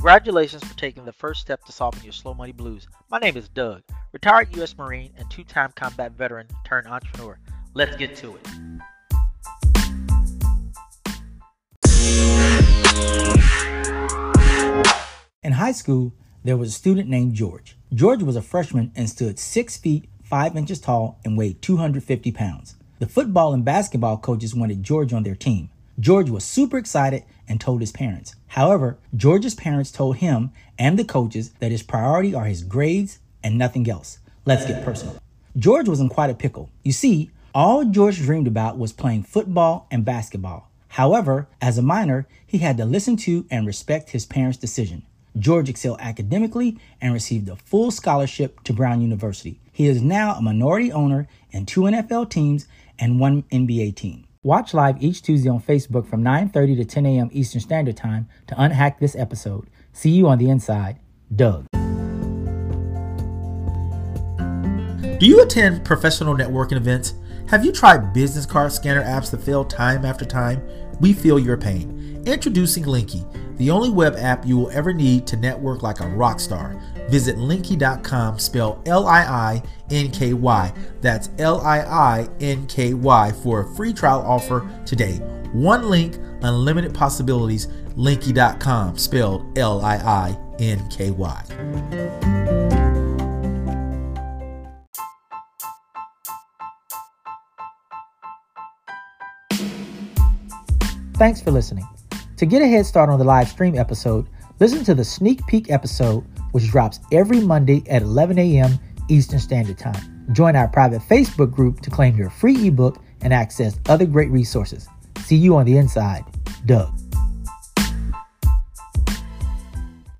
Congratulations for taking the first step to solving your slow money blues. My name is Doug, retired U.S. Marine and two time combat veteran turned entrepreneur. Let's get to it. In high school, there was a student named George. George was a freshman and stood 6 feet 5 inches tall and weighed 250 pounds. The football and basketball coaches wanted George on their team. George was super excited and told his parents. However, George's parents told him and the coaches that his priority are his grades and nothing else. Let's get personal. George was in quite a pickle. You see, all George dreamed about was playing football and basketball. However, as a minor, he had to listen to and respect his parents' decision. George excelled academically and received a full scholarship to Brown University. He is now a minority owner in two NFL teams and one NBA team. Watch live each Tuesday on Facebook from 9:30 to 10 a.m. Eastern Standard Time to unhack this episode. See you on the inside. Doug. Do you attend professional networking events? Have you tried business card scanner apps that fail time after time? We feel your pain. Introducing Liinky, the only web app you will ever need to network like a rock star. Visit liinky.com, spell L I I N K Y. That's L I I N K Y for a free trial offer today. One link, unlimited possibilities. Liinky.com, spelled L I I N K Y. Thanks for listening. To get a head start on the live stream episode, listen to the sneak peek episode, which drops every Monday at 11 a.m. Eastern Standard Time. Join our private Facebook group to claim your free ebook and access other great resources. See you on the inside. Doug.